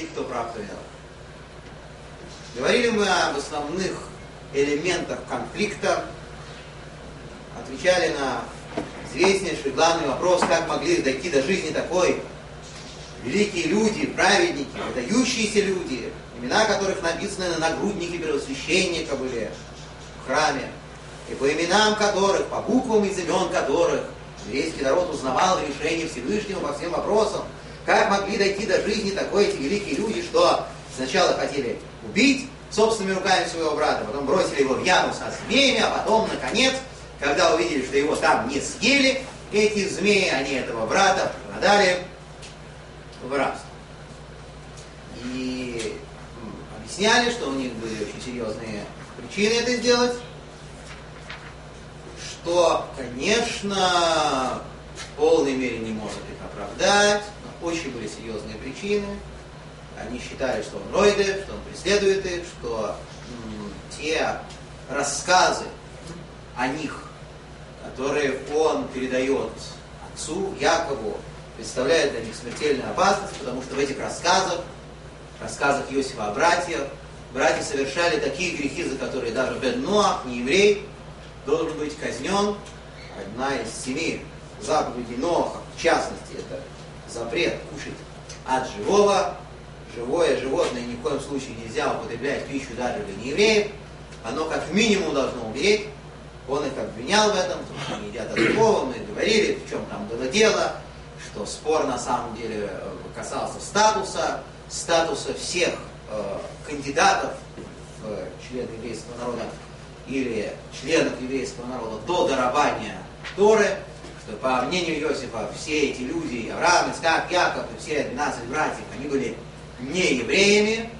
кто прав, кто виноват. Говорили мы об основных элементах конфликта, отвечали на известнейший главный вопрос, как могли дойти до жизни такой великие люди, праведники, выдающиеся люди, имена которых написаны на нагруднике первосвященника были в храме, и по именам которых, по буквам из имен которых еврейский народ узнавал решение Всевышнего по всем вопросам, как могли дойти до жизни такой эти великие люди, что сначала хотели убить собственными руками своего брата, потом бросили его в яму со змеями, а потом, наконец, когда увидели, что его там не съели, эти змеи, они этого брата продали в рабство. И объясняли, что у них были очень серьезные причины это сделать, что, конечно, в полной мере не может их оправдать, очень были серьезные причины. Они считали, что он ройды, что он преследует их, что те рассказы о них, которые он передает отцу Якову, представляют для них смертельную опасность, потому что в этих рассказах, рассказах Иосифа о братьях, братья совершали такие грехи, за которые даже Бен Ноах, не еврей, должен быть казнен. Одна из семи заповедей Ноаха, в частности, это запрет кушать от живого. Живое животное ни в коем случае нельзя употреблять пищу даже для неевреев. Оно как минимум должно умереть. Он их обвинял в этом, что они едят от живого. Мы говорили, в чем там было дело, что спор на самом деле э, касался статуса, статуса всех э, кандидатов в члены еврейского народа или членов еврейского народа до дарования Торы, что по мнению Иосифа все эти люди, Авраам, Искак, Яков и все 12 братьев, они были не евреями,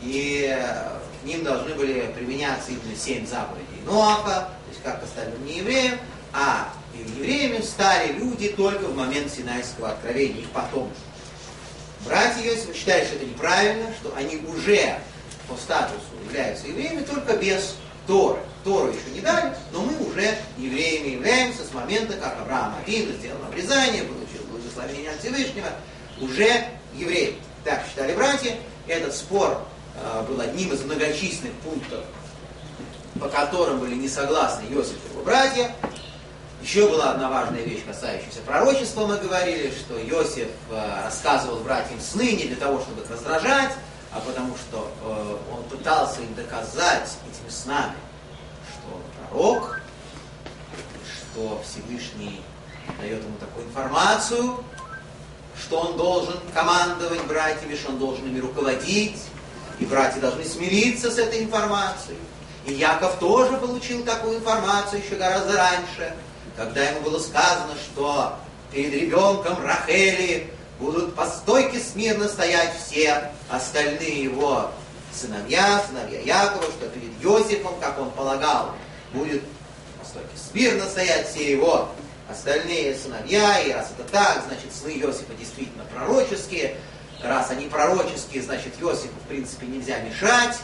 и э, к ним должны были применяться именно семь заповедей Ноаха, то есть как остальным не евреям, а евреями стали люди только в момент Синайского откровения, их потом. Братья Иосифа считают, что это неправильно, что они уже по статусу являются евреями, только без Торы. Тору еще не дали, но мы уже евреями являемся с момента, как Авраам Авину сделал обрезание, получил благословение от Всевышнего, уже евреи. Так считали братья. Этот спор э, был одним из многочисленных пунктов, по которым были не согласны Иосиф и его братья. Еще была одна важная вещь, касающаяся пророчества. Мы говорили, что Иосиф э, рассказывал братьям сны не для того, чтобы их раздражать, а потому что э, он пытался им доказать этими снами, что пророк, что Всевышний дает ему такую информацию, что он должен командовать братьями, что он должен ими руководить, и братья должны смириться с этой информацией. И Яков тоже получил такую информацию еще гораздо раньше, когда ему было сказано, что перед ребенком Рахели будут по стойке смирно стоять все остальные его сыновья, сыновья Якова, что перед Иосифом, как он полагал, будет по стойке смирно стоять все его остальные сыновья, и раз это так, значит, сны Иосифа действительно пророческие, раз они пророческие, значит, Иосифу, в принципе, нельзя мешать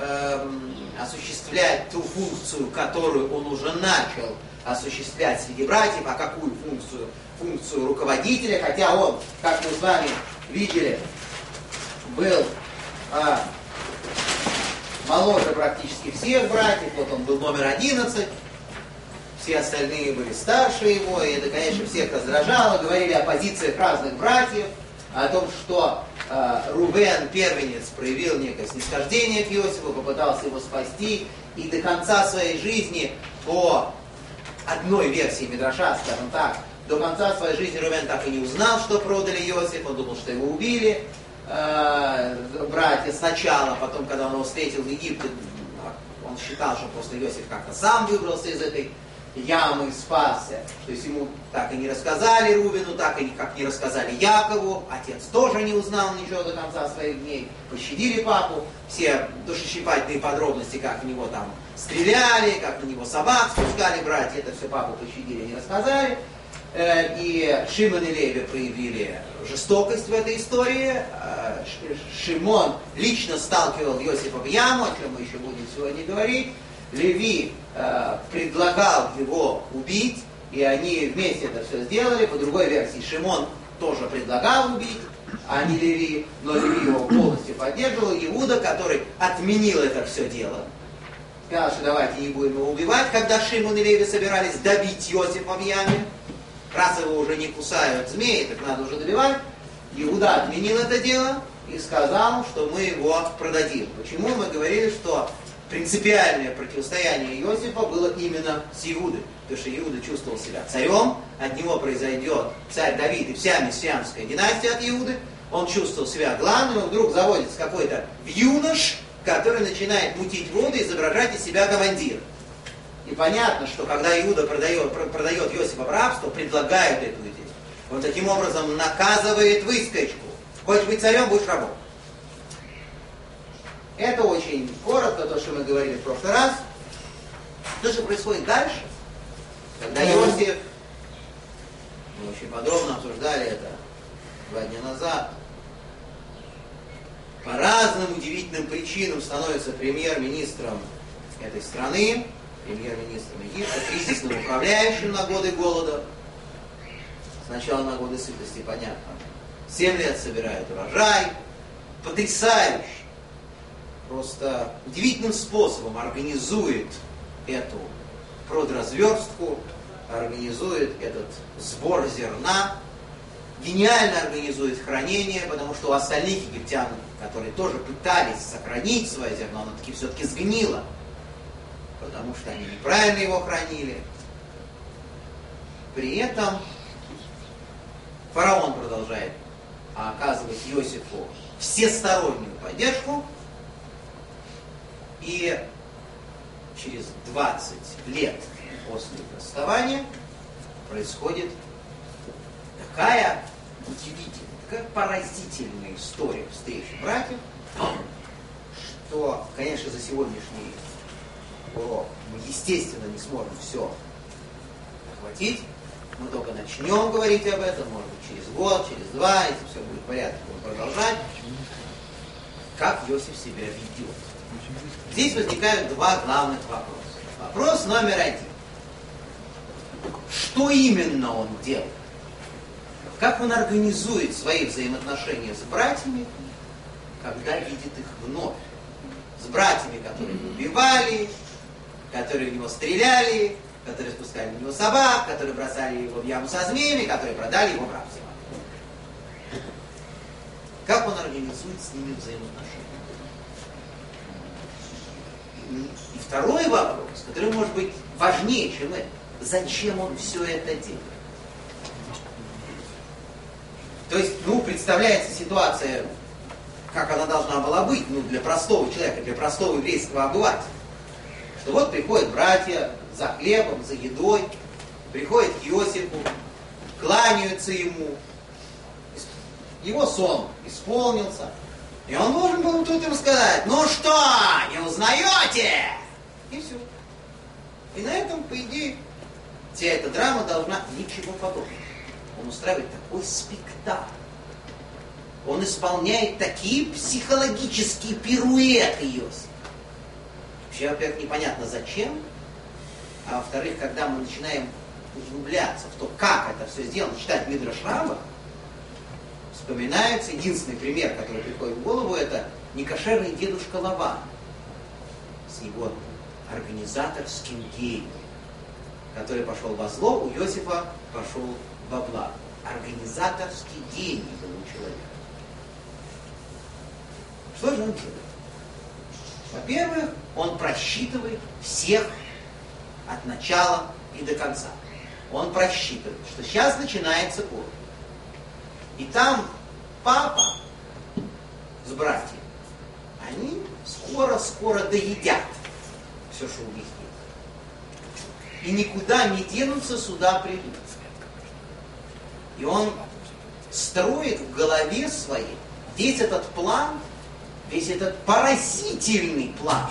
эм, осуществлять ту функцию, которую он уже начал осуществлять среди братьев, а какую функцию? Функцию руководителя, хотя он, как мы с вами видели, был а, моложе практически всех братьев, вот он был номер 11, все остальные были старше его, и это, конечно, всех раздражало, говорили о позициях разных братьев, о том, что э, Рувен, первенец, проявил некое снисхождение к Иосифу, попытался его спасти, и до конца своей жизни по одной версии Мидраша, скажем так, до конца своей жизни Рувен так и не узнал, что продали Иосиф, он думал, что его убили э, братья сначала, потом, когда он его встретил в Египте, он считал, что после Иосиф как-то сам выбрался из этой ямы спасся. То есть ему так и не рассказали Рубину, так и никак не рассказали Якову. Отец тоже не узнал ничего до конца своих дней. Пощадили папу. Все душещипательные подробности, как в него там стреляли, как на него собак спускали братья, это все папу пощадили, не рассказали. Э, и Шимон и Леви проявили жестокость в этой истории. Э, Шимон лично сталкивал Иосифа в яму, о чем мы еще будем сегодня говорить. Леви э, предлагал его убить, и они вместе это все сделали. По другой версии, Шимон тоже предлагал убить а не Леви, но Леви его полностью поддерживал, Иуда, который отменил это все дело. Сказал, что давайте не будем его убивать, когда Шимон и Леви собирались добить Иосифа в яме. Раз его уже не кусают змеи, так надо уже добивать. Иуда отменил это дело и сказал, что мы его продадим. Почему мы говорили, что принципиальное противостояние Иосифа было именно с Иудой? Потому что Иуда чувствовал себя царем, от него произойдет царь Давид и вся мессианская династия от Иуды. Он чувствовал себя главным, и вдруг заводится какой-то юнош, который начинает мутить воду и изображать из себя командира. И понятно, что когда Иуда продает, продает Иосифа в рабство, предлагают эту идею. Он таким образом наказывает выскочку. Хочешь быть царем, будешь рабом. Это очень коротко, то, что мы говорили в прошлый раз. Что же происходит дальше? Когда Иосиф, мы очень подробно обсуждали это два дня назад, по разным удивительным причинам становится премьер-министром этой страны, премьер-министром Египта, кризисным управляющим на годы голода, сначала на годы сытости, понятно. Семь лет собирает урожай, потрясающе, просто удивительным способом организует эту продразверстку, организует этот сбор зерна, гениально организует хранение, потому что у остальных египтян, которые тоже пытались сохранить свое зерно, оно таки все-таки сгнило, потому что они неправильно его хранили. При этом фараон продолжает оказывать Иосифу всестороннюю поддержку, и через 20 лет после расставания происходит такая удивительная, такая поразительная история встречи братьев, что, конечно, за сегодняшний урок мы, естественно, не сможем все охватить. Мы только начнем говорить об этом, может быть, через год, через два, если все будет в порядке, будем продолжать. Как Иосиф себя ведет. Здесь возникают два главных вопроса. Вопрос номер один. Что именно он делает? Как он организует свои взаимоотношения с братьями, когда видит их вновь? С братьями, которые убивали, которые в него стреляли, которые спускали на него собак, которые бросали его в яму со змеями, которые продали его в рабство. Как он организует с ними взаимоотношения? И второй вопрос, который может быть важнее, чем это. Зачем он все это делает? То есть, ну, представляется ситуация, как она должна была быть, ну, для простого человека, для простого еврейского обывателя. Что вот приходят братья за хлебом, за едой, приходят к Иосифу, кланяются ему, его сон исполнился, и он должен был тут им сказать, ну что, не узнаете? И все. И на этом, по идее, вся эта драма должна ничего подобного. Он устраивает такой спектакль. Он исполняет такие психологические пируэты Иосиф. Вообще, во-первых, непонятно зачем, а во-вторых, когда мы начинаем углубляться в то, как это все сделано, читать Мидраш Раба, вспоминается единственный пример, который приходит в голову, это некошерный дедушка Лаван с его организаторским гением, который пошел во зло, у Иосифа пошел во благо. Организаторский гений был у человека. Что же он делает? Во-первых, он просчитывает всех от начала и до конца. Он просчитывает, что сейчас начинается год. И там папа с братьями, они скоро-скоро доедят все, что у них есть. И никуда не денутся, сюда придут. И он строит в голове своей весь этот план, весь этот поразительный план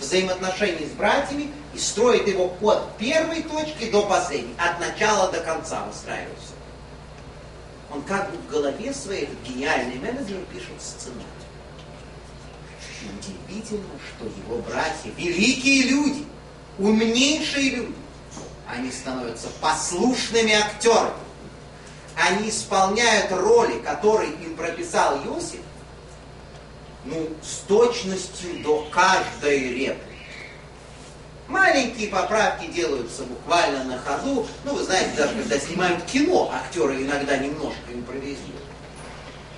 взаимоотношений с братьями и строит его от первой точки до последней, от начала до конца выстраивает все он как бы в голове своей, этот гениальный менеджер, пишет сценарий. Удивительно, что его братья, великие люди, умнейшие люди, они становятся послушными актерами. они исполняют роли, которые им прописал Иосиф, ну, с точностью до каждой реплики. Маленькие поправки делаются буквально на ходу. Ну, вы знаете, даже когда снимают кино, актеры иногда немножко импровизируют.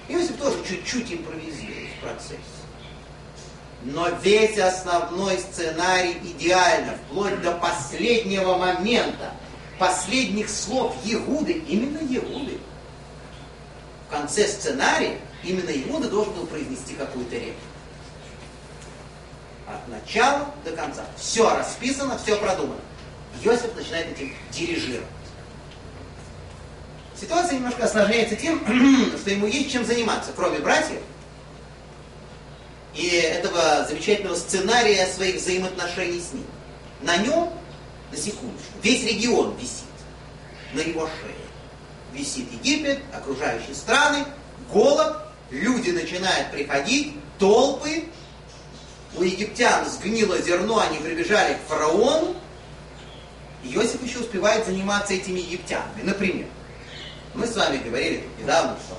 Иосиф тоже чуть-чуть импровизирует в процессе. Но весь основной сценарий идеально, вплоть до последнего момента, последних слов Егуды, именно Егуды. В конце сценария именно Иуда должен был произнести какую-то реплику. От начала до конца. Все расписано, все продумано. Иосиф начинает этим дирижировать. Ситуация немножко осложняется тем, что ему есть чем заниматься, кроме братьев, и этого замечательного сценария своих взаимоотношений с ним. На нем, на секундочку, весь регион висит на его шее. Висит Египет, окружающие страны, голод, люди начинают приходить, толпы, у египтян сгнило зерно, они прибежали к фараону, Иосиф еще успевает заниматься этими египтянами. Например, мы с вами говорили недавно, что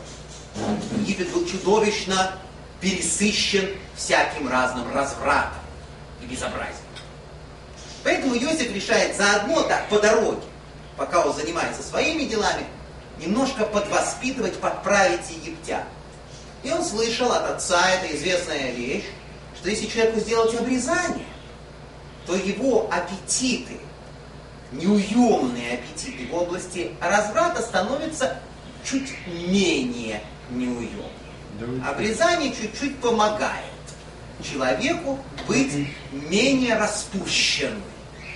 Египет был чудовищно пересыщен всяким разным развратом и безобразием. Поэтому Иосиф решает заодно так по дороге, пока он занимается своими делами, немножко подвоспитывать, подправить египтян. И он слышал от отца, это известная вещь, что если человеку сделать обрезание, то его аппетиты, неуемные аппетиты в области разврата становятся чуть менее неуемными. Обрезание чуть-чуть помогает человеку быть менее распущенным.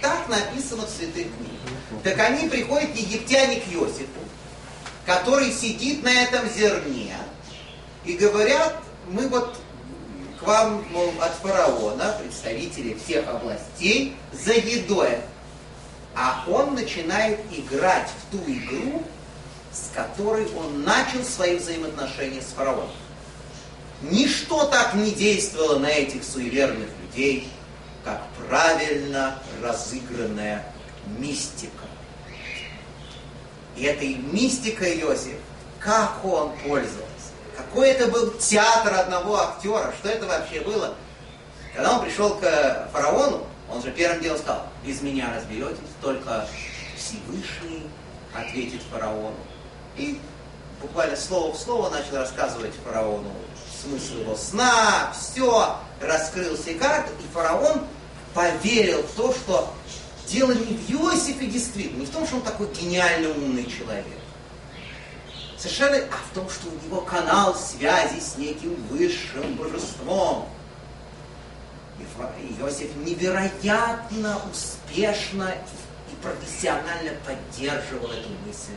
Так написано в святых книгах. Так они приходят египтяне к Иосифу, который сидит на этом зерне, и говорят, мы вот к вам, мол, от фараона, представители всех областей, за едой. А он начинает играть в ту игру, с которой он начал свои взаимоотношения с фараоном. Ничто так не действовало на этих суеверных людей, как правильно разыгранная мистика. И этой мистикой Иосиф, как он пользовался. Какой это был театр одного актера, что это вообще было? Когда он пришел к фараону, он же первым делом сказал, без меня разберетесь, только Всевышний ответит фараону. И буквально слово в слово начал рассказывать фараону смысл его сна, все, раскрыл все карты, и фараон поверил в то, что дело не в Иосифе действительно, не в том, что он такой гениально умный человек. Совершенно, а в том, что у него канал связи с неким высшим божеством. И Иосиф невероятно успешно и профессионально поддерживал эту мысль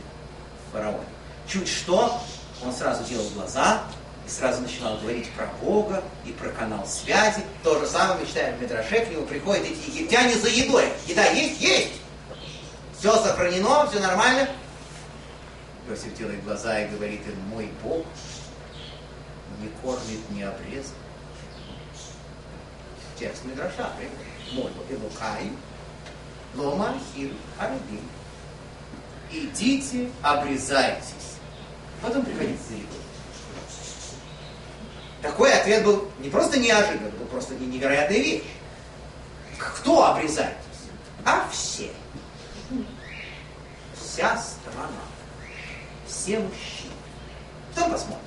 фараона. Чуть что, он сразу делал глаза, и сразу начинал говорить про Бога и про канал связи. То же самое мы читаем в Медраше, к нему приходят эти египтяне за едой. Еда есть? Есть! Все сохранено, все нормально. Иосиф делает глаза и говорит им, мой Бог не кормит не обрезан. Текст Медраша, мой Элукай, Лома Хир Арабим. Идите, обрезайтесь. Потом приходите за едой. Такой ответ был не просто неожиданный, был просто невероятная вещь. Кто обрезайтесь? А все. Вся страна. Все мужчины. Потом посмотрим.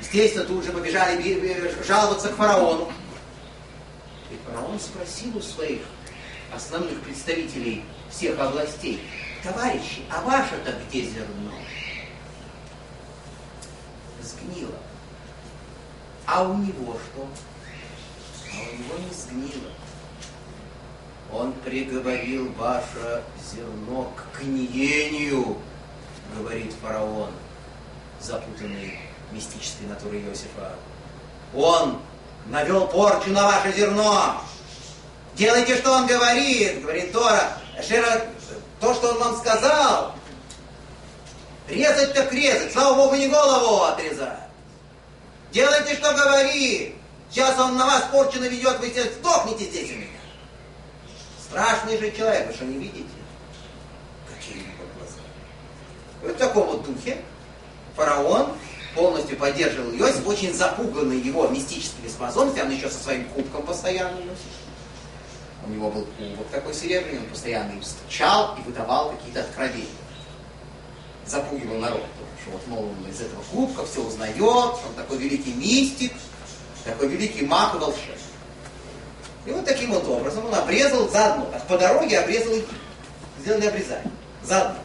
Естественно, тут же побежали жаловаться к фараону. И фараон спросил у своих основных представителей всех областей, товарищи, а ваше-то где зерно? Сгнило. А у него что? А у него не сгнило. Он приговорил ваше зерно к гниению, говорит фараон, запутанный мистической натурой Иосифа. Он навел порчу на ваше зерно. Делайте, что он говорит, говорит Тора. Шера, то, что он вам сказал, резать так резать. Слава Богу, не голову отрезать. Делайте, что говорит. Сейчас он на вас порчу наведет, вы все сдохнете здесь у меня. Страшный же человек, вы что не видите? Какие его глаза. И вот в таком вот духе фараон полностью поддерживал Иосиф, очень запуганный его мистическими способностями, он еще со своим кубком постоянно носит. У него был кубок такой серебряный, он постоянно им стучал и выдавал какие-то откровения. Запугивал народ, что вот, мол, он из этого кубка все узнает, он такой великий мистик, такой великий маг и волшебник. И вот таким вот образом он обрезал заодно, так по дороге обрезал Египет. Сделали обрезание. Заодно.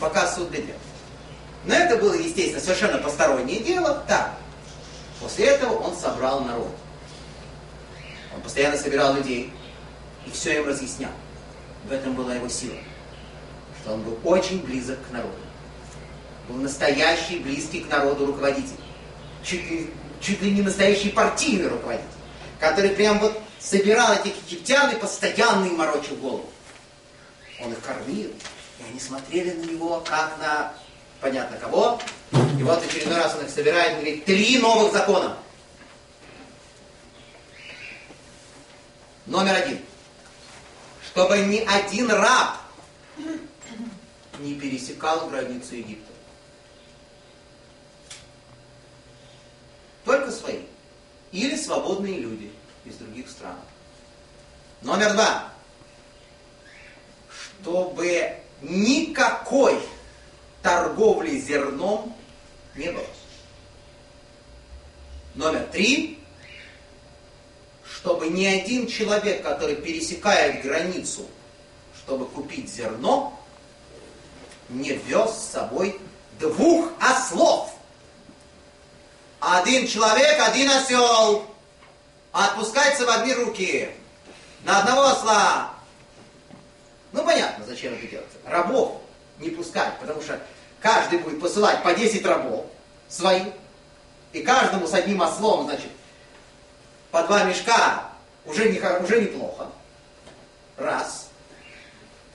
Пока суд дела. Но это было, естественно, совершенно постороннее дело. Так. После этого он собрал народ. Он постоянно собирал людей и все им разъяснял. В этом была его сила. Что он был очень близок к народу. Был настоящий, близкий к народу руководитель. Чуть ли, чуть ли не настоящий партийный руководитель. Который прям вот собирал этих египтян и постоянно им морочил голову. Он их кормил, они смотрели на него как на понятно кого. И вот очередной раз он их собирает и говорит, три новых закона. Номер один. Чтобы ни один раб не пересекал границу Египта. Только свои. Или свободные люди из других стран. Номер два. Чтобы никакой торговли зерном не было. Номер три. Чтобы ни один человек, который пересекает границу, чтобы купить зерно, не вез с собой двух ослов. Один человек, один осел. Отпускается в одни руки. На одного осла. Ну, понятно, зачем это делается. Рабов не пускать, потому что каждый будет посылать по 10 рабов своих, и каждому с одним ослом, значит, по два мешка уже, не, уже неплохо. Раз.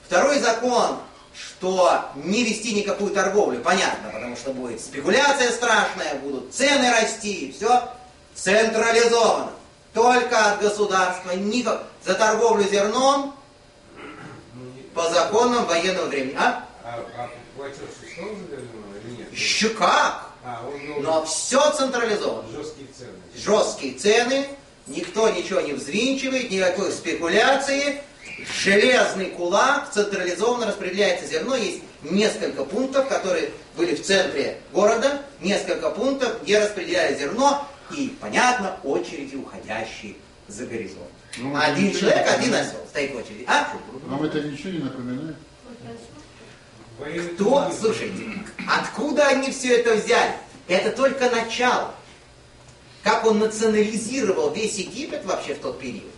Второй закон, что не вести никакую торговлю, понятно, потому что будет спекуляция страшная, будут цены расти, все централизовано. Только от государства, никак. За торговлю зерном по законам военного времени. А? А, а? Еще как! А, он, Но все централизовано. Жесткие цены. Жесткие цены, никто ничего не взвинчивает, никакой спекуляции. Железный кулак, централизованно распределяется зерно. Есть несколько пунктов, которые были в центре города, несколько пунктов, где распределяли зерно, и, понятно, очереди, уходящие за горизонт. Ну, один человек, один осел стоит в очереди. А? Вам это ничего не напоминает? Кто, слушайте, откуда они все это взяли? Это только начало. Как он национализировал весь Египет вообще в тот период,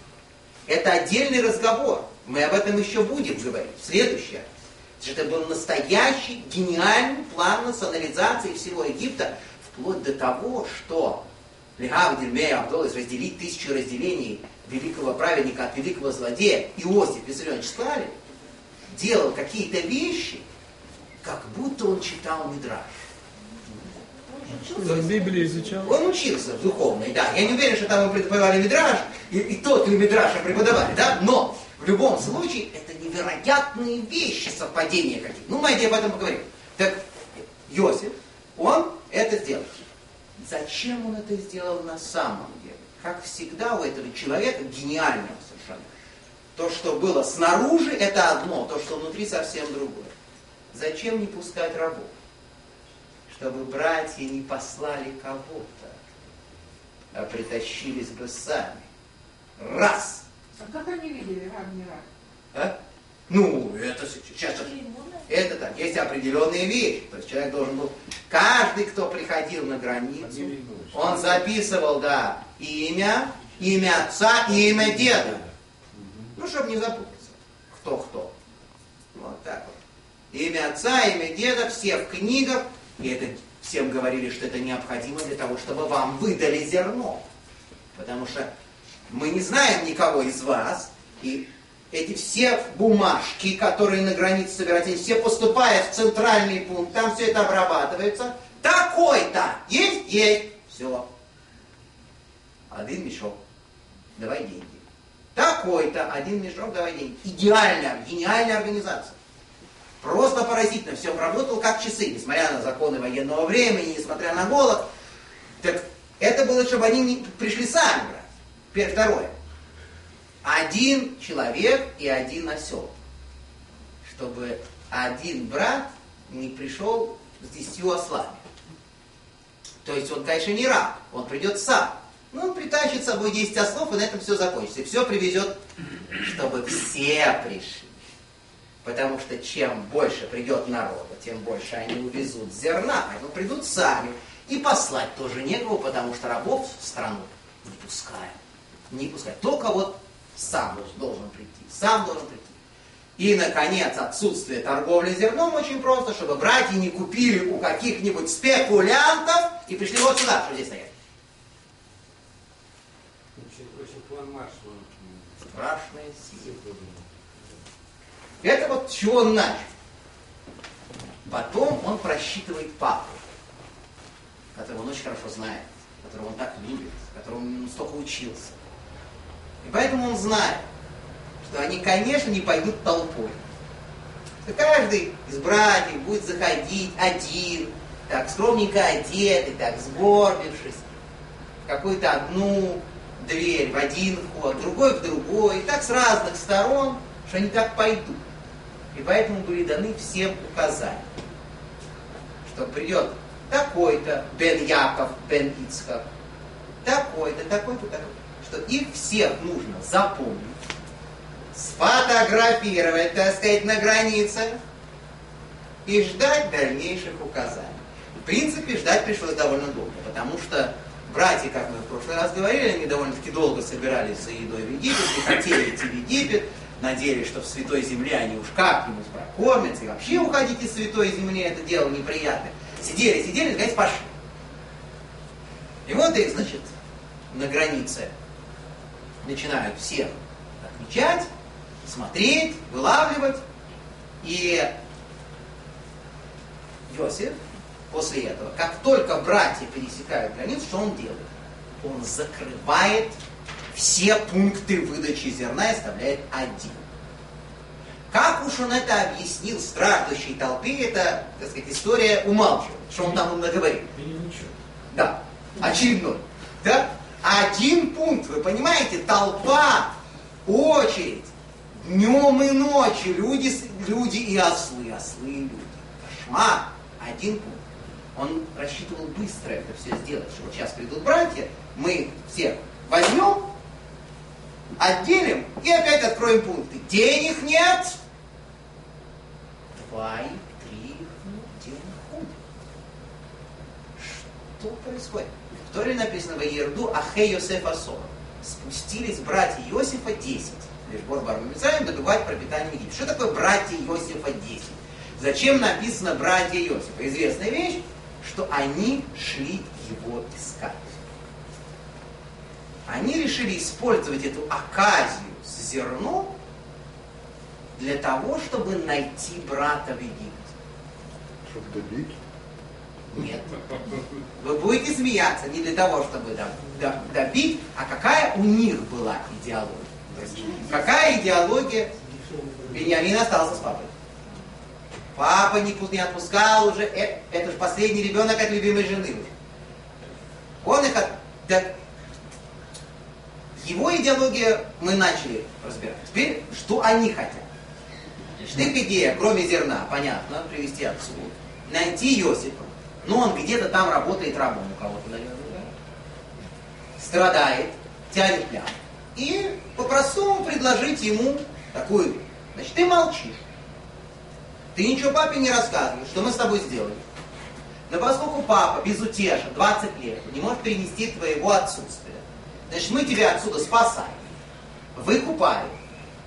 это отдельный разговор. Мы об этом еще будем говорить в следующий раз. Это был настоящий гениальный план национализации всего Египта, вплоть до того, что Легав Дельмея Абдолас разделить тысячу разделений великого праведника от великого злодея Иосиф Виссарионович Сталин делал какие-то вещи, как будто он читал Мидраш. Он Библию изучал? Он учился в духовной, да. Я не уверен, что там мы преподавали Мидраш, и, и тот ли Мидраша преподавали, да, но в любом случае это невероятные вещи, совпадения какие-то. Ну, мы об этом поговорим. Так, Йосиф, он это сделал. Зачем он это сделал на самом? Как всегда у этого человека, гениального совершенно, то, что было снаружи, это одно, то, что внутри совсем другое. Зачем не пускать рабов? Чтобы братья не послали кого-то, а притащились бы сами. Раз. А как они видели раб не раб? А? Ну, это сейчас это так, есть определенные вещи. То есть человек должен был, каждый, кто приходил на границу, он записывал, да, имя, имя отца и имя деда. Ну, чтобы не запутаться, кто кто. Вот так вот. Имя отца, имя деда, все в книгах. И это всем говорили, что это необходимо для того, чтобы вам выдали зерно. Потому что мы не знаем никого из вас, и эти все бумажки, которые на границе собираются, все поступают в центральный пункт, там все это обрабатывается. Такой-то! Есть? Есть. Все. Один мешок. Давай деньги. Такой-то. Один мешок, давай деньги. Идеальная, гениальная организация. Просто поразительно. Все работало как часы, несмотря на законы военного времени, несмотря на голод. Так это было, чтобы они не пришли сами брать. Второе. Один человек и один осел. Чтобы один брат не пришел с десятью ослами. То есть он, конечно, не раб, он придет сам. Ну, он притащит с собой 10 ослов, и на этом все закончится. И все привезет, чтобы все пришли. Потому что чем больше придет народа, тем больше они увезут зерна, поэтому придут сами. И послать тоже некого, потому что рабов в страну не пускают. Не пускают. Только вот сам должен прийти. Сам должен прийти. И, наконец, отсутствие торговли зерном очень просто, чтобы братья не купили у каких-нибудь спекулянтов и пришли вот сюда, что здесь стоят. Очень, очень план Маршалла. Страшная сила. Это вот с чего он начал. Потом он просчитывает папу, которого он очень хорошо знает, которого он так любит, которого он столько учился. И поэтому он знает, что они, конечно, не пойдут толпой. Что каждый из братьев будет заходить один, так скромненько одетый, так сгорбившись, в какую-то одну дверь, в один вход, другой в другой, и так с разных сторон, что они так пойдут. И поэтому были даны всем указания, что придет такой-то Бен Яков, Бен Ицхак, такой-то, такой-то, такой-то, что их всех нужно запомнить, сфотографировать, так сказать, на границе и ждать дальнейших указаний. В принципе, ждать пришлось довольно долго, потому что братья, как мы в прошлый раз говорили, они довольно-таки долго собирались за едой в Египет, не хотели идти в Египет, надеялись, что в Святой Земле они уж как-нибудь прокормятся, и вообще уходить из Святой Земли это дело неприятное. Сидели, сидели, наконец пошли. И вот их, значит, на границе начинают всех отмечать, смотреть, вылавливать. И Иосиф после этого, как только братья пересекают границу, что он делает? Он закрывает все пункты выдачи зерна и оставляет один. Как уж он это объяснил страждущей толпе, это, так сказать, история умалчивает, что он там наговорил. Да, очередной. Да? Один пункт, вы понимаете, толпа, очередь, днем и ночью, люди, люди и ослы, ослы и люди. Кошмар. Один пункт. Он рассчитывал быстро это все сделать, что вот сейчас придут братья, мы всех возьмем, отделим и опять откроем пункты. Денег нет. Два и три, ну, денег ходит. Что происходит? В Торе написано Ерду Ахе Йосеф Асор. Спустились братья Иосифа 10. Лишь Борбар Мамицаем добывать пропитание в Египте. Что такое братья Иосифа 10? Зачем написано братья Иосифа? Известная вещь, что они шли его искать. Они решили использовать эту оказию с зерном для того, чтобы найти брата в Египте. Чтобы добить. Нет. Вы будете смеяться не для того, чтобы доб- доб- добить, а какая у них была идеология. Какая идеология? Бениамин остался с папой. Папа пу- не отпускал уже, э- это же последний ребенок от любимой жены. Он их от... да, Его идеология мы начали разбирать. Теперь, что они хотят? Их идея, кроме зерна, понятно, привести отцу, найти Иосифа. Но он где-то там работает рабом у кого-то, наверное, да? страдает, тянет плям. И по-простому предложить ему такую, значит, ты молчишь. Ты ничего папе не рассказываешь, что мы с тобой сделали. Но поскольку папа безутешен, 20 лет, не может перенести твоего отсутствия, значит, мы тебя отсюда спасаем, выкупаем,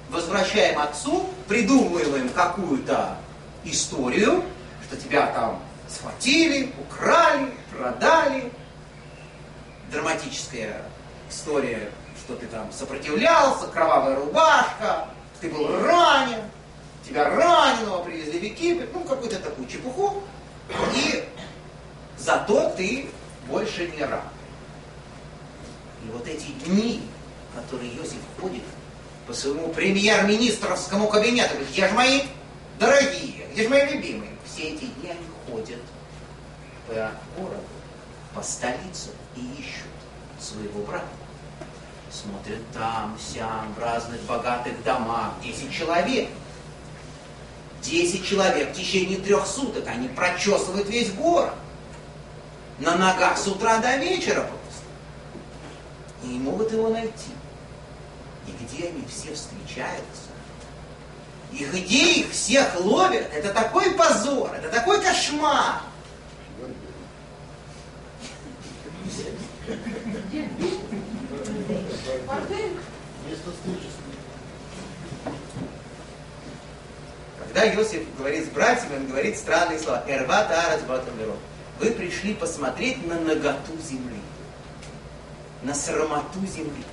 возвращаем отцу, придумываем какую-то историю, что тебя там схватили, украли, продали. Драматическая история, что ты там сопротивлялся, кровавая рубашка, ты был ранен, тебя раненого привезли в Египет, ну, какую-то такую чепуху, и зато ты больше не раб. И вот эти дни, которые Иосиф ходит по своему премьер-министровскому кабинету, говорит, я же мои дорогие, где же мои любимые? Все эти дни они ходят по городу, по столице и ищут своего брата. Смотрят там, сям, в разных богатых домах. Десять человек. Десять человек в течение трех суток. Они прочесывают весь город. На ногах с утра до вечера просто. И не могут его найти. И где они все встречаются? И где их всех ловят? Это такой позор, это такой кошмар. Когда Иосиф говорит с братьями, он говорит странные слова. Эрват арас батамирон. Вы пришли посмотреть на наготу земли, на срамоту земли.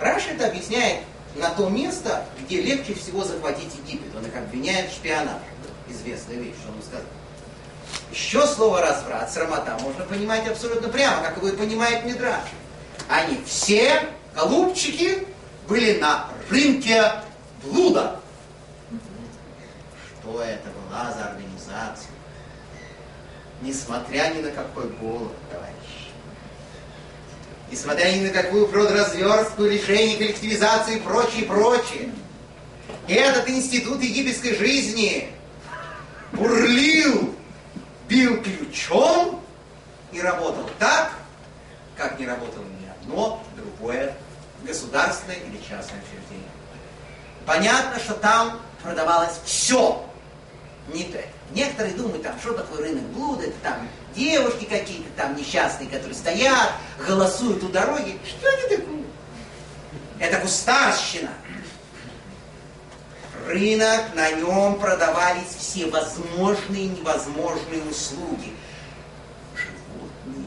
Раша это объясняет на то место, где легче всего захватить Египет. Он их обвиняет в шпионаже. Известная вещь, что он сказал. Еще слово разврат, срамота можно понимать абсолютно прямо, как его и понимает Мидраш. Они все, голубчики, были на рынке блуда. Что это была за организация? Несмотря ни на какой голод, товарищи. Несмотря ни на какую продразверстку, лишение, коллективизацию и прочее, прочее. Этот институт египетской жизни бурлил бил ключом и работал так, как не работало ни одно другое государственное или частное учреждение. Понятно, что там продавалось все. Не то. Некоторые думают, там, что такое рынок блуда, это там девушки какие-то там несчастные, которые стоят, голосуют у дороги. Что они такое? Это кустарщина рынок, на нем продавались все возможные и невозможные услуги. Животные,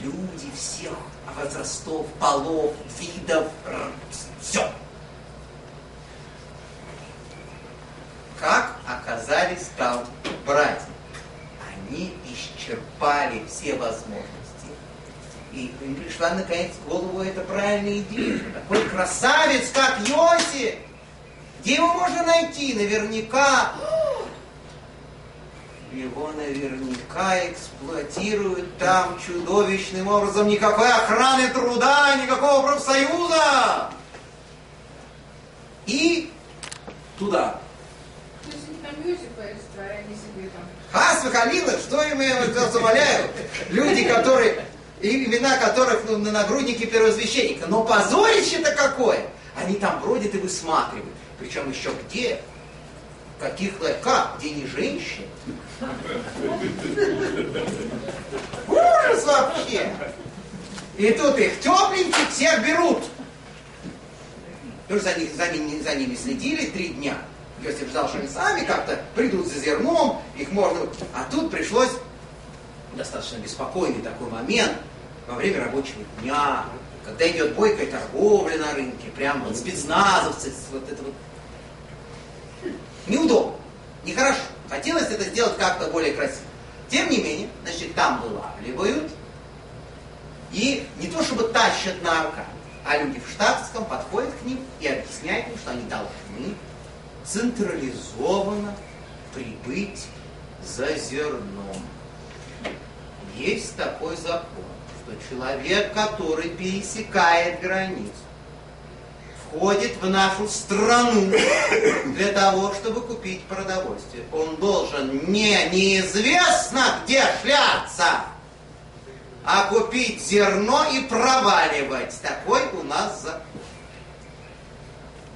люди всех возрастов, полов, видов, все. Как оказались там братья? Они исчерпали все возможности. И им пришла наконец в голову эта правильная идея. Такой красавец, как Йосиф, где его можно найти? Наверняка его наверняка эксплуатируют там чудовищным образом. Никакой охраны труда, никакого профсоюза. И туда. То есть они там Юсифа Хас Халила, что им я вас? Люди, которые, имена которых ну, на нагруднике первосвященника. Но позорище-то какое! Они там бродят и высматривают. Причем еще где? Каких как? Где не женщин? Ужас вообще! И тут их тепленьких всех берут. Ну, за, них, за, ними, за ними следили три дня. Если ждал, что они сами как-то придут за зерном, их можно... А тут пришлось достаточно беспокойный такой момент во время рабочего дня, когда идет бойкая торговля на рынке, прям вот спецназовцы, вот это вот Неудобно, нехорошо. Хотелось это сделать как-то более красиво. Тем не менее, значит, там вылавливают, и не то чтобы тащат на а люди в штатском подходят к ним и объясняют им, что они должны централизованно прибыть за зерном. Есть такой закон, что человек, который пересекает границу, входит в нашу страну для того, чтобы купить продовольствие. Он должен не неизвестно где шляться, а купить зерно и проваливать. Такой у нас закон.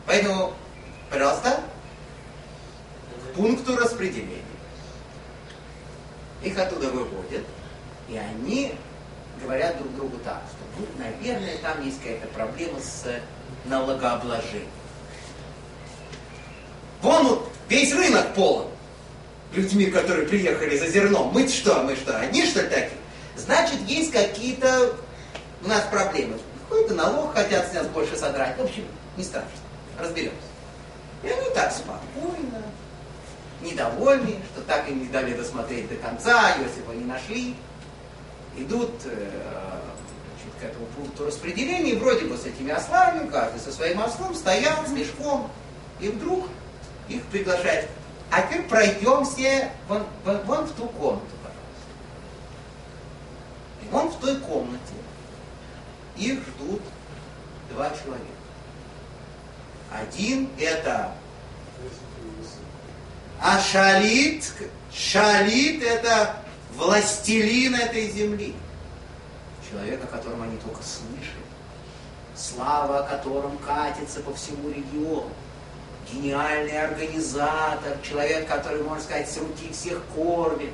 Поэтому, пожалуйста, пункту распределения. Их оттуда выводят, и они говорят друг другу так, что, ну, наверное, там есть какая-то проблема с налогообложения. Вон вот весь рынок полон людьми, которые приехали за зерном. Мы что, мы что, одни что ли такие? Значит, есть какие-то у нас проблемы. Какой-то налог хотят с нас больше содрать. В общем, не страшно. Разберемся. И они так спокойно, недовольны, что так и не дали досмотреть до конца, Иосифа не нашли. Идут э, к этому пункту распределения, и вроде бы с этими ослами, каждый со своим ослом, стоял с мешком, и вдруг их приглашает А теперь пройдемся вон, вон, вон в ту комнату, пожалуйста. И вон в той комнате их ждут два человека. Один это а шалит, шалит это властелин этой земли. Человек, о котором они только слышали. Слава о котором катится по всему региону. Гениальный организатор, человек, который, можно сказать, с руки всех кормит,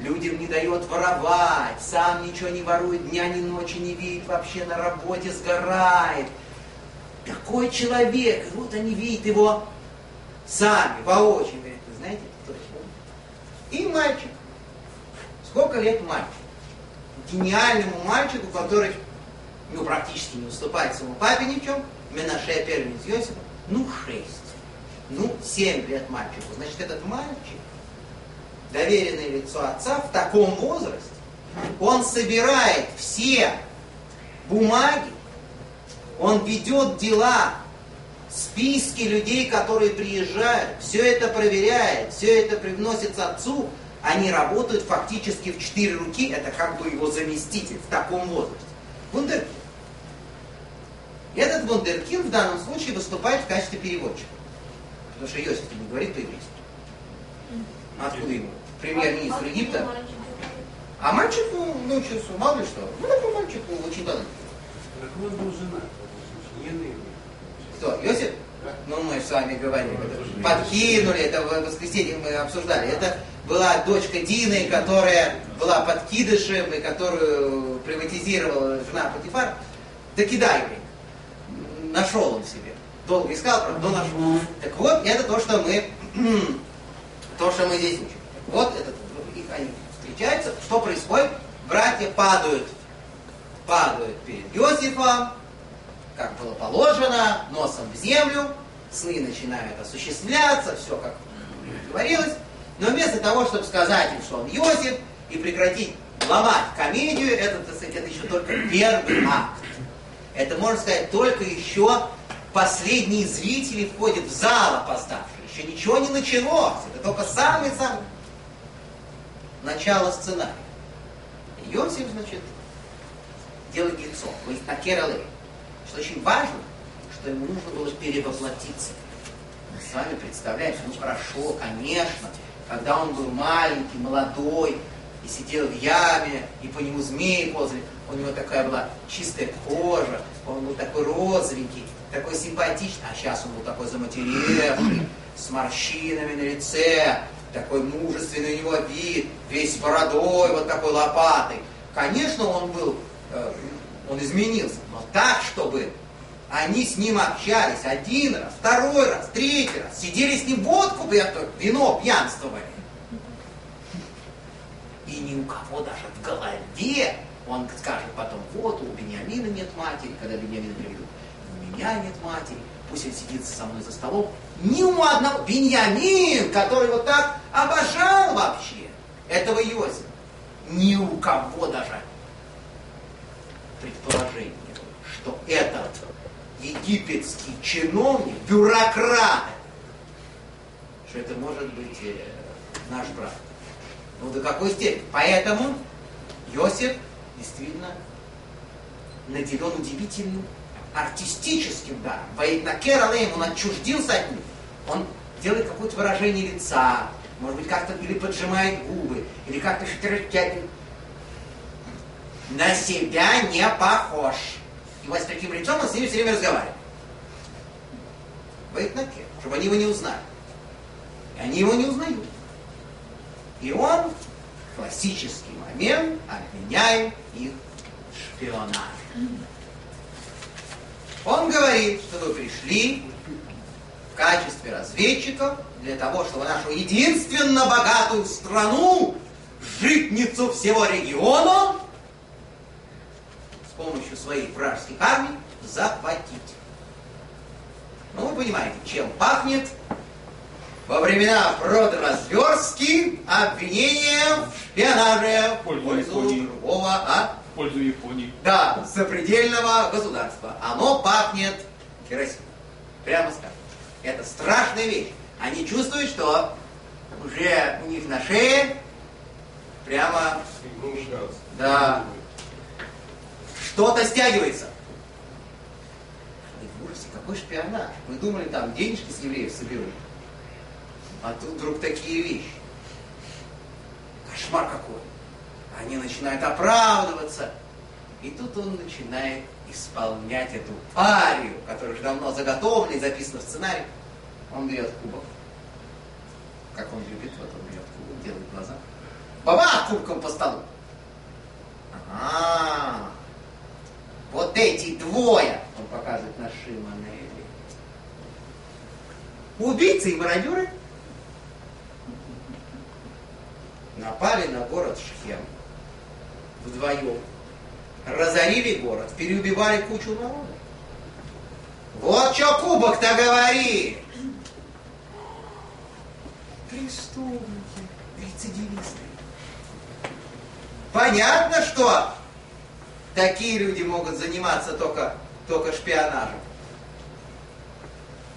людям не дает воровать, сам ничего не ворует, дня ни ночи не видит, вообще на работе сгорает. Такой человек, вот они видят его сами, воочию, говорят, вы знаете, кто это? И мальчик. Сколько лет мальчик? Гениальному мальчику, который ну, практически не уступает своему папе ни в чем, Менаше первый из Йосифа, ну, шесть. Ну, семь лет мальчику. Значит, этот мальчик, доверенное лицо отца в таком возрасте, он собирает все бумаги, он ведет дела, списки людей, которые приезжают, все это проверяет, все это привносится отцу, они работают фактически в четыре руки, это как бы его заместитель в таком возрасте. Вундеркин. Этот вундеркин в данном случае выступает в качестве переводчика. Потому что Иосиф не говорит по-еврейски. Откуда ему? Премьер-министр Египта. А мальчик ну, научился, мало ли что. Ну, такой мальчик ну, очень талантливый. Так он был женат, не на. Кто? Иосиф? Ну, мы с вами говорили. Подкинули, это в воскресенье мы обсуждали. Это была дочка Дины, которая была подкидышем и которую приватизировала жена Патифар. Да кидай. Нашел он себе. Долго искал, правда, но нашел. Так вот, это то, что мы, то, что мы здесь учим. Вот этот, их они встречаются. Что происходит? Братья падают, падают перед Иосифом, как было положено, носом в землю, сны начинают осуществляться, все как говорилось. Но вместо того, чтобы сказать им, что он Иосиф, и прекратить ломать комедию, это, сказать, это еще только первый акт. Это, можно сказать, только еще последние зрители входят в зал опоздавшие. Еще ничего не началось. Это только самый-самый начало сценария. Иосиф, значит, делает лицо. На Керале. Что очень важно, что ему нужно было перевоплотиться. Мы с вами представляем, ну хорошо, конечно, когда он был маленький, молодой, и сидел в яме, и по нему змеи ползали, у него такая была чистая кожа, он был такой розовенький, такой симпатичный, а сейчас он был такой заматеревший, с морщинами на лице, такой мужественный у него вид, весь бородой, вот такой лопатой. Конечно, он был, э, он изменился, но так, чтобы они с ним общались один раз, второй раз, третий раз, сидели с ним водку, вино пьянствовали. И ни у кого даже в голове, он скажет потом, вот у Бениамина нет матери, когда Бениамина приведут, у меня нет матери, пусть он сидит со мной за столом. Ни у одного, Беньямин, который вот так обожал вообще этого Иосифа, ни у кого даже предположение, что этот египетский чиновник, бюрократ, что это может быть э, наш брат. Ну до какой степени? Поэтому Иосиф действительно наделен удивительным артистическим даром. Ваиднакер Алейм, он отчуждился от них. Он делает какое-то выражение лица, может быть, как-то или поджимает губы, или как-то на себя не похож. И вот с таким лицом он с ними все время разговаривает. Ваиднакер, чтобы они его не узнали. И они его не узнают. И он в классический момент обвиняет их в шпионаже. Он говорит, что вы пришли в качестве разведчиков для того, чтобы нашу единственно богатую страну, житницу всего региона, своих вражеских армий захватить. Ну, вы понимаете, чем пахнет во времена продразверстки обвинение в шпионаже в пользу другого, а? В пользу Японии. Да, сопредельного государства. Оно пахнет керосином. Прямо скажем. Это страшная вещь. Они чувствуют, что уже у них на шее прямо, да, что-то стягивается. И в ужасе, какой шпионаж. Мы думали, там денежки с евреев соберут. А тут вдруг такие вещи. Кошмар какой. Они начинают оправдываться. И тут он начинает исполнять эту арию, которая уже давно заготовлена и записана в сценарий. Он берет кубок. Как он любит, вот он берет кубок, делает глаза. Баба кубком по столу. Ага. Вот эти двое, он показывает на и Леви. Убийцы и мародеры напали на город Шхем вдвоем, разорили город, переубивали кучу народа. Вот что кубок-то говорит! Преступники, рецидивисты. Понятно, что такие люди могут заниматься только, только шпионажем.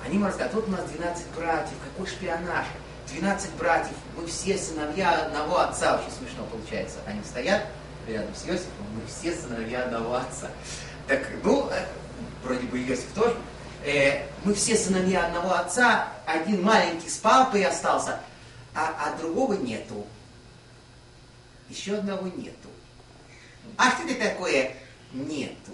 Они могут сказать, тут у нас 12 братьев, какой шпионаж? 12 братьев, мы все сыновья одного отца. Очень смешно получается. Они стоят рядом с Иосифом, мы все сыновья одного отца. Так, ну, э, вроде бы Иосиф тоже. Э, мы все сыновья одного отца, один маленький с папой остался, а, а другого нету. Еще одного нету. А что это такое нету?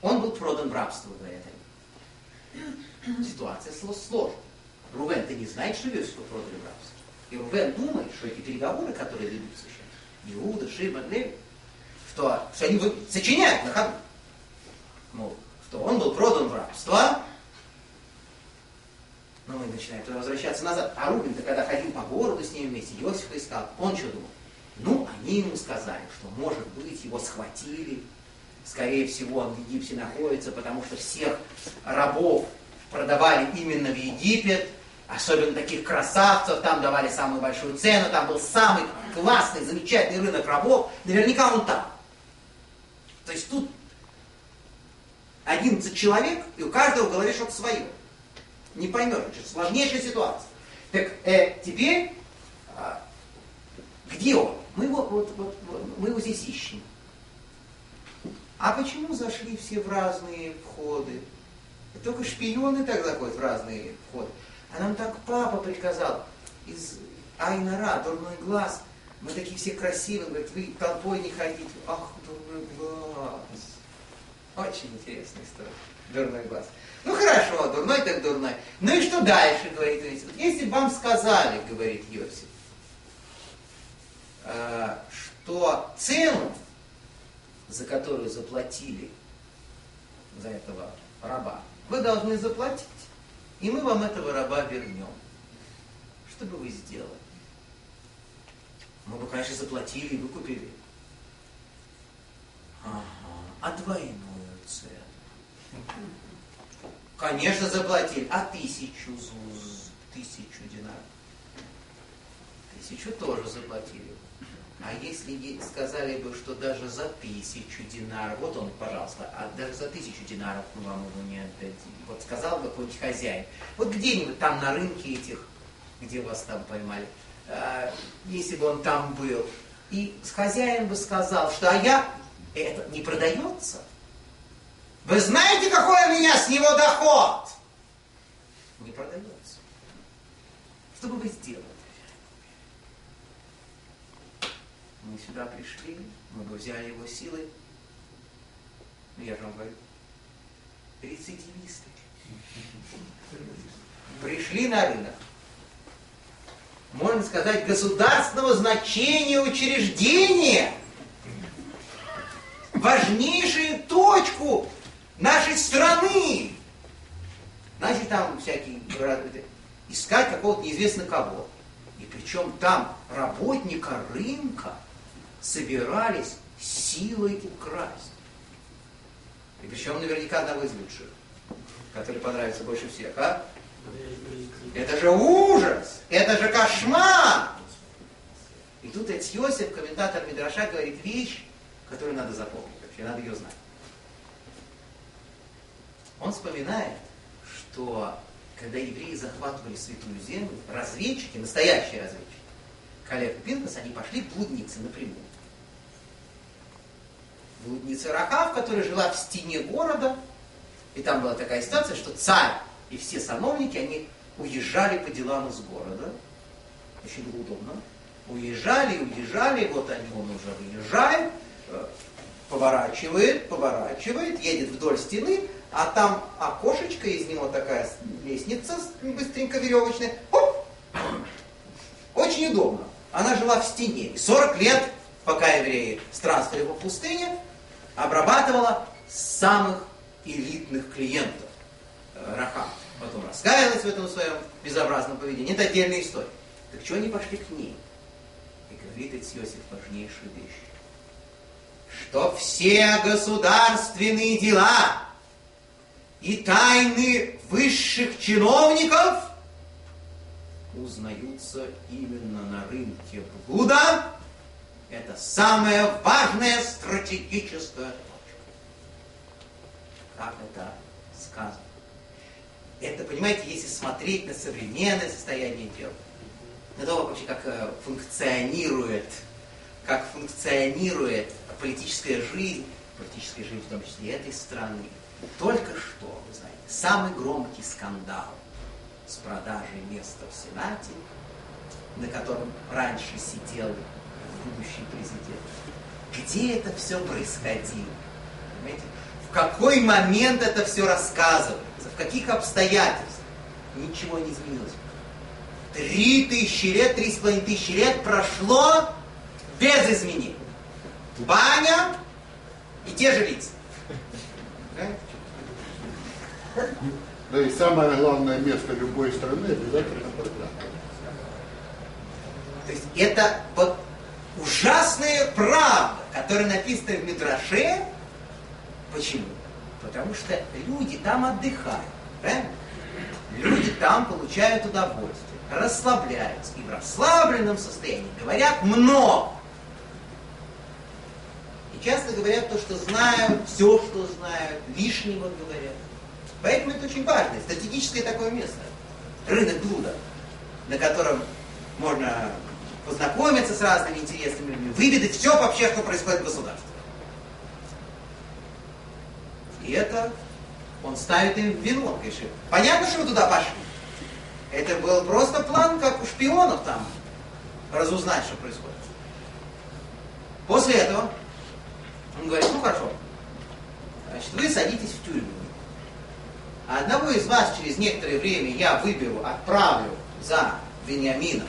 Он был продан в рабство, говорят они. Ситуация сложная. Рувен, ты не знаешь, что Иосифа продали в рабство? И Рувен думает, что эти переговоры, которые ведутся сейчас, Иуда, Шимон, Леви, что, что они сочиняют на ходу. Мол, что он был продан в рабство, но он начинает туда возвращаться назад. А Рубин-то, когда ходил по городу с ними вместе, Иосифа искал, он что думал? Ну, они ему сказали, что, может быть, его схватили, скорее всего, он в Египте находится, потому что всех рабов продавали именно в Египет, особенно таких красавцев, там давали самую большую цену, там был самый классный, замечательный рынок рабов, наверняка он там. То есть тут 11 человек, и у каждого в что-то свое. Не поймешь, это сложнейшая ситуация. Так э, теперь, э, где он? Мы его, вот, вот, мы его здесь ищем. А почему зашли все в разные входы? Только шпионы так заходят в разные входы. А нам так папа приказал из Айнара, дурной глаз. Мы такие все красивые, говорит, вы толпой не ходите. Ах, дурной глаз. Очень интересная история. Дурной глаз. Ну хорошо, дурной так дурной. Ну и что дальше, говорит Иосиф? Если бы вам сказали, говорит Иосиф, э, что цену, за которую заплатили за этого раба, вы должны заплатить, и мы вам этого раба вернем. Что бы вы сделали? Мы бы, конечно, заплатили и выкупили. Ага, а двойную цену. Конечно, заплатили. А тысячу зуз, тысячу динаров? Тысячу тоже заплатили. А если сказали бы, что даже за тысячу динаров, вот он, пожалуйста, а даже за тысячу динаров мы вам его не отдадим. Вот сказал бы какой-нибудь хозяин, вот где-нибудь там на рынке этих, где вас там поймали, э, если бы он там был, и хозяин бы сказал, что а я, это не продается. Вы знаете, какой у меня с него доход? Не продается. Что бы вы сделали? Мы сюда пришли, мы бы взяли его силой. Ну, я же вам говорю, рецидивисты. Пришли на рынок. Можно сказать, государственного значения учреждения. Важнейшую точку нашей страны. Знаете, там всякие искать какого-то неизвестно кого. И причем там работника рынка собирались силой украсть. И причем наверняка одного из лучших, который понравится больше всех, а? Это же ужас! Это же кошмар! И тут Эцьосиф, комментатор Мидраша, говорит вещь, которую надо запомнить вообще, надо ее знать. Он вспоминает, что когда евреи захватывали Святую Землю, разведчики, настоящие разведчики, Калев и Пинкас, они пошли блудницы напрямую. Блудница Рахав, которая жила в стене города, и там была такая ситуация, что царь и все сановники, они уезжали по делам из города, очень было удобно, уезжали, уезжали, вот они, он уже выезжает, э, поворачивает, поворачивает, едет вдоль стены, а там окошечко, из него такая лестница быстренько веревочная, оп! Очень удобно. Она жила в стене. И 40 лет, пока евреи странствовали по пустыне, обрабатывала самых элитных клиентов. Э, Рахам потом раскаялась в этом своем безобразном поведении. Это отдельная история. Так чего они пошли к ней? И говорит Иосиф важнейшую вещь. Что все государственные дела и тайны высших чиновников узнаются именно на рынке блуда. Это самая важная стратегическая точка. Как это сказано? Это, понимаете, если смотреть на современное состояние дел, на то вообще, как э, функционирует, как функционирует политическая жизнь, политическая жизнь в том числе этой страны. Только что, вы знаете, самый громкий скандал с продажей места в Сенате, на котором раньше сидел будущий президент. Где это все происходило? Понимаете? В какой момент это все рассказывается? В каких обстоятельствах? Ничего не изменилось. Три тысячи лет, три с половиной тысячи лет прошло без изменений. Баня и те же лица. Да и самое главное место любой страны обязательно парламент. То есть это вот ужасная правда, которая написана в Мидраше. Почему? Потому что люди там отдыхают. Правильно? Люди там получают удовольствие, расслабляются. И в расслабленном состоянии говорят много. И часто говорят то, что знают, все, что знают, лишнего говорят. Поэтому это очень важно, стратегическое такое место. Рынок блуда, на котором можно познакомиться с разными интересными людьми, выведать все вообще, что происходит в государстве. И это он ставит им в вину. Он говорит, понятно, что вы туда пошли. Это был просто план, как у шпионов там, разузнать, что происходит. После этого он говорит, ну хорошо, значит, вы садитесь в тюрьму. А одного из вас через некоторое время я выберу, отправлю за Вениамином,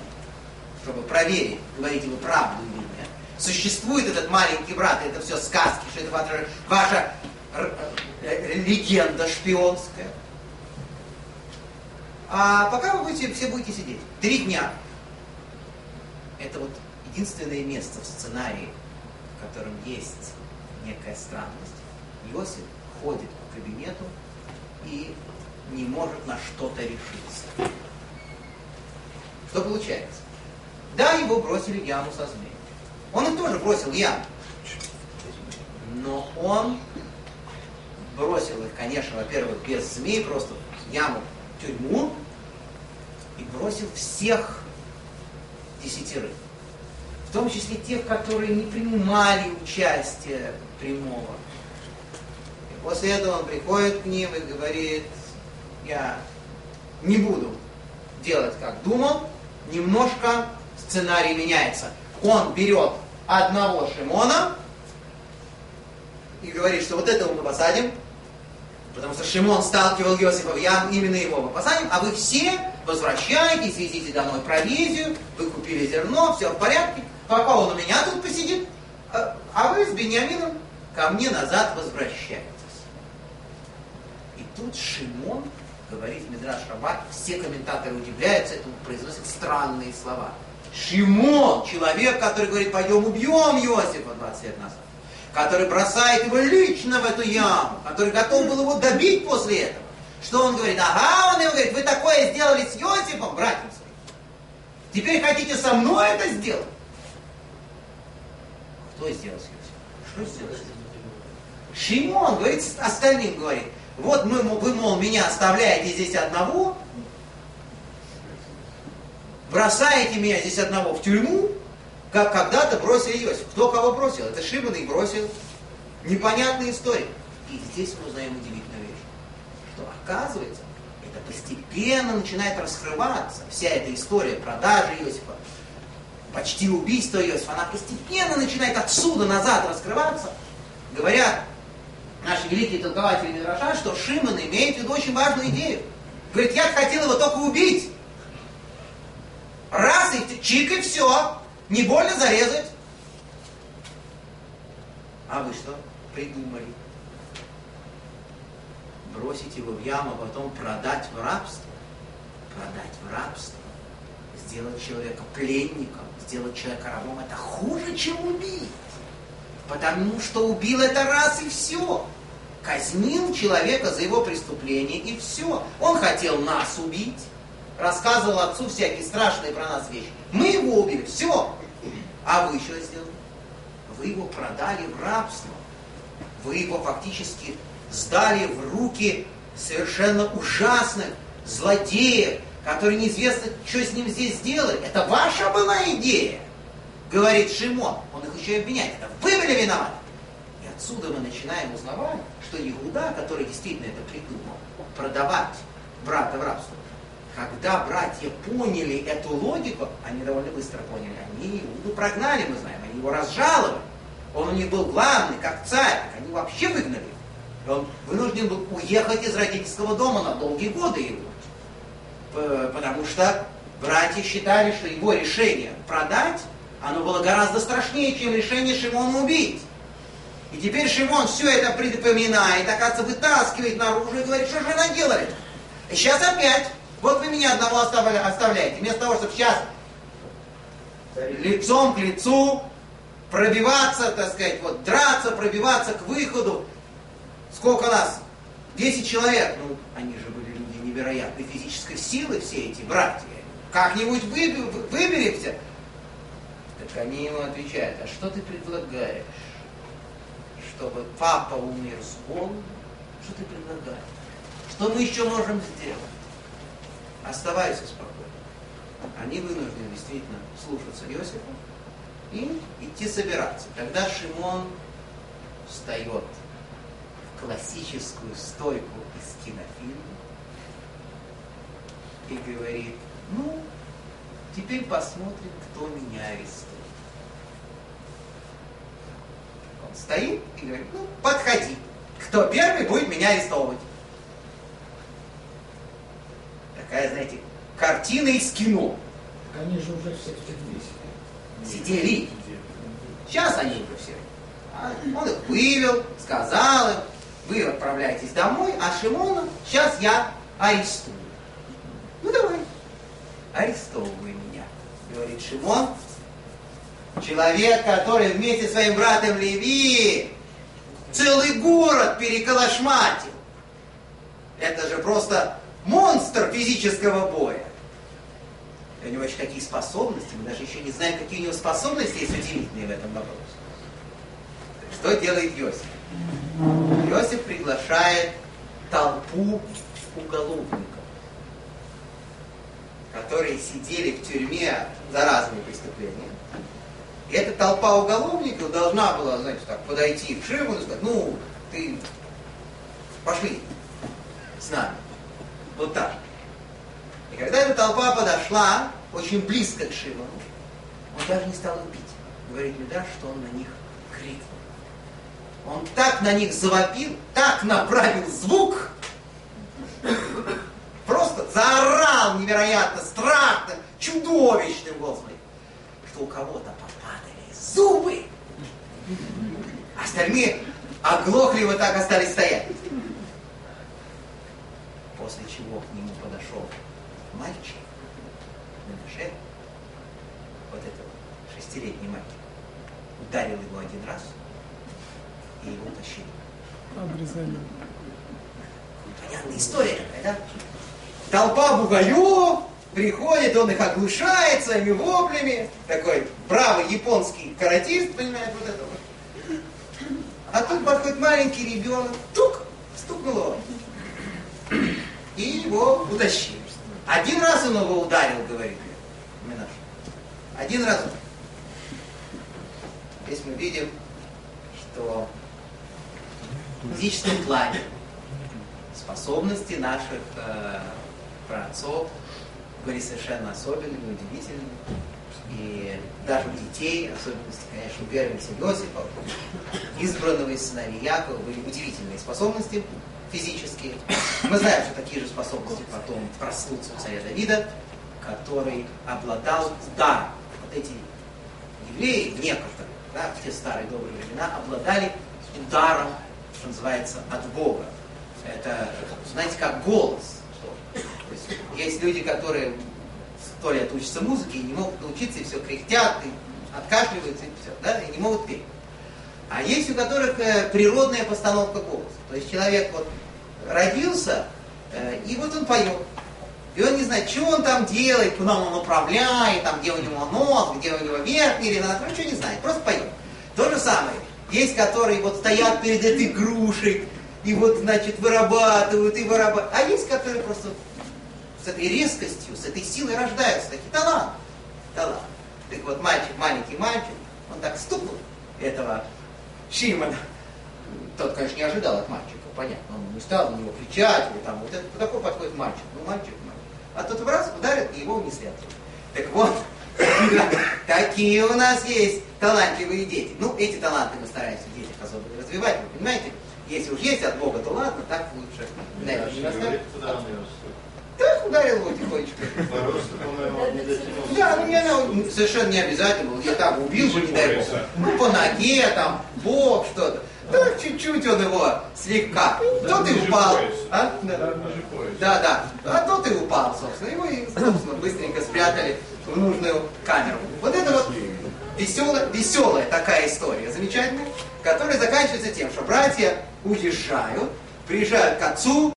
чтобы проверить, говорите вы правду или нет. Существует этот маленький брат, это все сказки, что это ваша, ваша э, легенда шпионская. А пока вы будете, все будете сидеть. Три дня. Это вот единственное место в сценарии, в котором есть некая странность. Иосиф ходит по кабинету, и не может на что-то решиться. Что получается? Да, его бросили в яму со змеем. Он их тоже бросил в яму. Но он бросил их, конечно, во-первых, без змей, просто в яму, в тюрьму, и бросил всех десятерых. В том числе тех, которые не принимали участие прямого После этого он приходит к ним и говорит, я не буду делать, как думал, немножко сценарий меняется. Он берет одного Шимона и говорит, что вот этого мы посадим, потому что Шимон сталкивал Иосифа, я именно его мы посадим, а вы все возвращайтесь, везите домой провизию, вы купили зерно, все в порядке, пока он у меня тут посидит, а, а вы с Бениамином ко мне назад возвращайтесь тут Шимон, говорит Мидраш Раба, все комментаторы удивляются этому, произносят странные слова. Шимон, человек, который говорит, пойдем убьем Иосифа 20 лет назад, который бросает его лично в эту яму, который готов был его добить после этого. Что он говорит? Ага, он ему говорит, вы такое сделали с Иосифом, братьям своим. Теперь хотите со мной это сделать? Кто сделал с Иосифом? Что сделал с Иосифом? Шимон говорит, остальным говорит, вот мы, вы, мол, меня оставляете здесь одного, бросаете меня здесь одного в тюрьму, как когда-то бросили Иосиф. Кто кого бросил? Это и бросил. Непонятная история. И здесь мы узнаем удивительную вещь, что оказывается, это постепенно начинает раскрываться, вся эта история продажи Иосифа, почти убийство Иосифа, она постепенно начинает отсюда назад раскрываться. Говорят наши великие толкователи Мидраша, что Шимон имеет в виду очень важную идею. Говорит, я хотел его только убить. Раз и чик и все. Не больно зарезать. А вы что придумали? Бросить его в яму, а потом продать в рабство? Продать в рабство? Сделать человека пленником, сделать человека рабом, это хуже, чем убить. Потому что убил это раз и все. Казнил человека за его преступление и все. Он хотел нас убить. Рассказывал отцу всякие страшные про нас вещи. Мы его убили. Все. А вы что сделали? Вы его продали в рабство. Вы его фактически сдали в руки совершенно ужасных злодеев, которые неизвестно, что с ним здесь сделали. Это ваша была идея, говорит Шимон. Он их еще и обвиняет. Это вы были виноваты. И отсюда мы начинаем узнавать, что Иуда, который действительно это придумал, продавать брата в рабство, когда братья поняли эту логику, они довольно быстро поняли, они Иуду прогнали, мы знаем, они его разжаловали. Он у них был главный, как царь, они вообще выгнали. И он вынужден был уехать из родительского дома на долгие годы его. Потому что братья считали, что его решение продать, оно было гораздо страшнее, чем решение Шимона убить. И теперь Шимон все это припоминает, оказывается, вытаскивает наружу и говорит, что же вы наделали? И сейчас опять вот вы меня одного оставляете. Вместо того, чтобы сейчас лицом к лицу пробиваться, так сказать, вот драться, пробиваться к выходу. Сколько нас? Десять человек. Ну, они же были люди невероятной физической силы, все эти братья. Как-нибудь выберемся. Так они ему отвечают, а что ты предлагаешь? Чтобы папа умер с голоду? Что ты предлагаешь? Что мы еще можем сделать? оставайся спокойно. Они вынуждены действительно слушаться Иосифа и идти собираться. Тогда Шимон встает в классическую стойку из кинофильма и говорит, ну, теперь посмотрим, кто меня арестует. Он стоит и говорит, ну, подходи, кто первый будет меня арестовывать такая, знаете, картина из кино. Так они же уже все сидели. Сидели. Сейчас они уже все. А он их вывел, сказал им, вы отправляетесь домой, а Шимона сейчас я арестую. Ну давай, арестовывай меня, говорит Шимон. Человек, который вместе с своим братом Леви целый город переколошматил. Это же просто монстр физического боя. У него еще какие способности, мы даже еще не знаем, какие у него способности есть удивительные в этом вопросе. Что делает Иосиф? Иосиф приглашает толпу уголовников, которые сидели в тюрьме за разные преступления. Эта толпа уголовников должна была, знаете, так, подойти к Шимону и сказать, ну, ты пошли с нами. Вот так. И когда эта толпа подошла очень близко к Шимону, он даже не стал их бить. Говорит Медраж, что он на них крикнул. Он так на них завопил, так направил звук, просто заорал невероятно страшным, чудовищным голосом, что у кого-то зубы. Остальные оглохли вот так остались стоять после чего к нему подошел мальчик, Менаше, вот этот шестилетний мальчик, ударил его один раз и его утащили. Обрезали. Понятная история такая, да? Толпа бугаю, приходит, он их оглушает своими воплями, такой бравый японский каратист, понимаете, вот это вот. А тут подходит маленький ребенок, тук, стукнул его и его утащили. Один раз он его ударил, говорит один разок. Здесь мы видим, что в физическом плане способности наших э, праотцов были совершенно особенными, удивительными. И даже у детей, особенности, конечно, у первого Иосифа, избранного из сыновей Якова, были удивительные способности физические. Мы знаем, что такие же способности потом проснутся у царя Давида, который обладал даром. Вот эти евреи, некоторые, да, в те старые добрые времена, обладали ударом, что называется, от Бога. Это, знаете, как голос. Есть, люди, которые сто лет учатся музыке и не могут научиться, и все кряхтят, и откашливаются, и все, да, и не могут петь. А есть у которых э, природная постановка голоса. То есть человек вот родился, э, и вот он поет. И он не знает, что он там делает, куда он направляет, там, где у него нос, где у него верхний или надо, ничего не знает, просто поет. То же самое. Есть, которые вот стоят перед этой грушей, и вот, значит, вырабатывают и вырабатывают. А есть, которые просто этой резкостью, с этой силой рождаются, такие талант. Талант. Так вот, мальчик, маленький мальчик, он так стукнул этого Шимона. Тот, конечно, не ожидал от мальчика, понятно. Он не стал на него кричать, или там, вот это такой подходит мальчик. Ну, мальчик, мальчик. А тот раз ударит, и его унесли оттуда. Так вот, такие у нас есть талантливые дети. Ну, эти таланты мы стараемся в детях особо не развивать, вы понимаете? Если уж есть от Бога, то ладно, так лучше. Да, Да, ударил его тихонечко. Да, ну не, ну, совершенно не обязательно. Я там убил бы, не дай бог. Ну, по ноге, там, бок, что-то. Так, чуть-чуть он его слегка. Тот и упал. А? Да. да, да. А тот и упал, собственно. Его и, собственно, быстренько спрятали в нужную камеру. Вот это вот веселая, веселая такая история, замечательная, которая заканчивается тем, что братья уезжают, приезжают к отцу,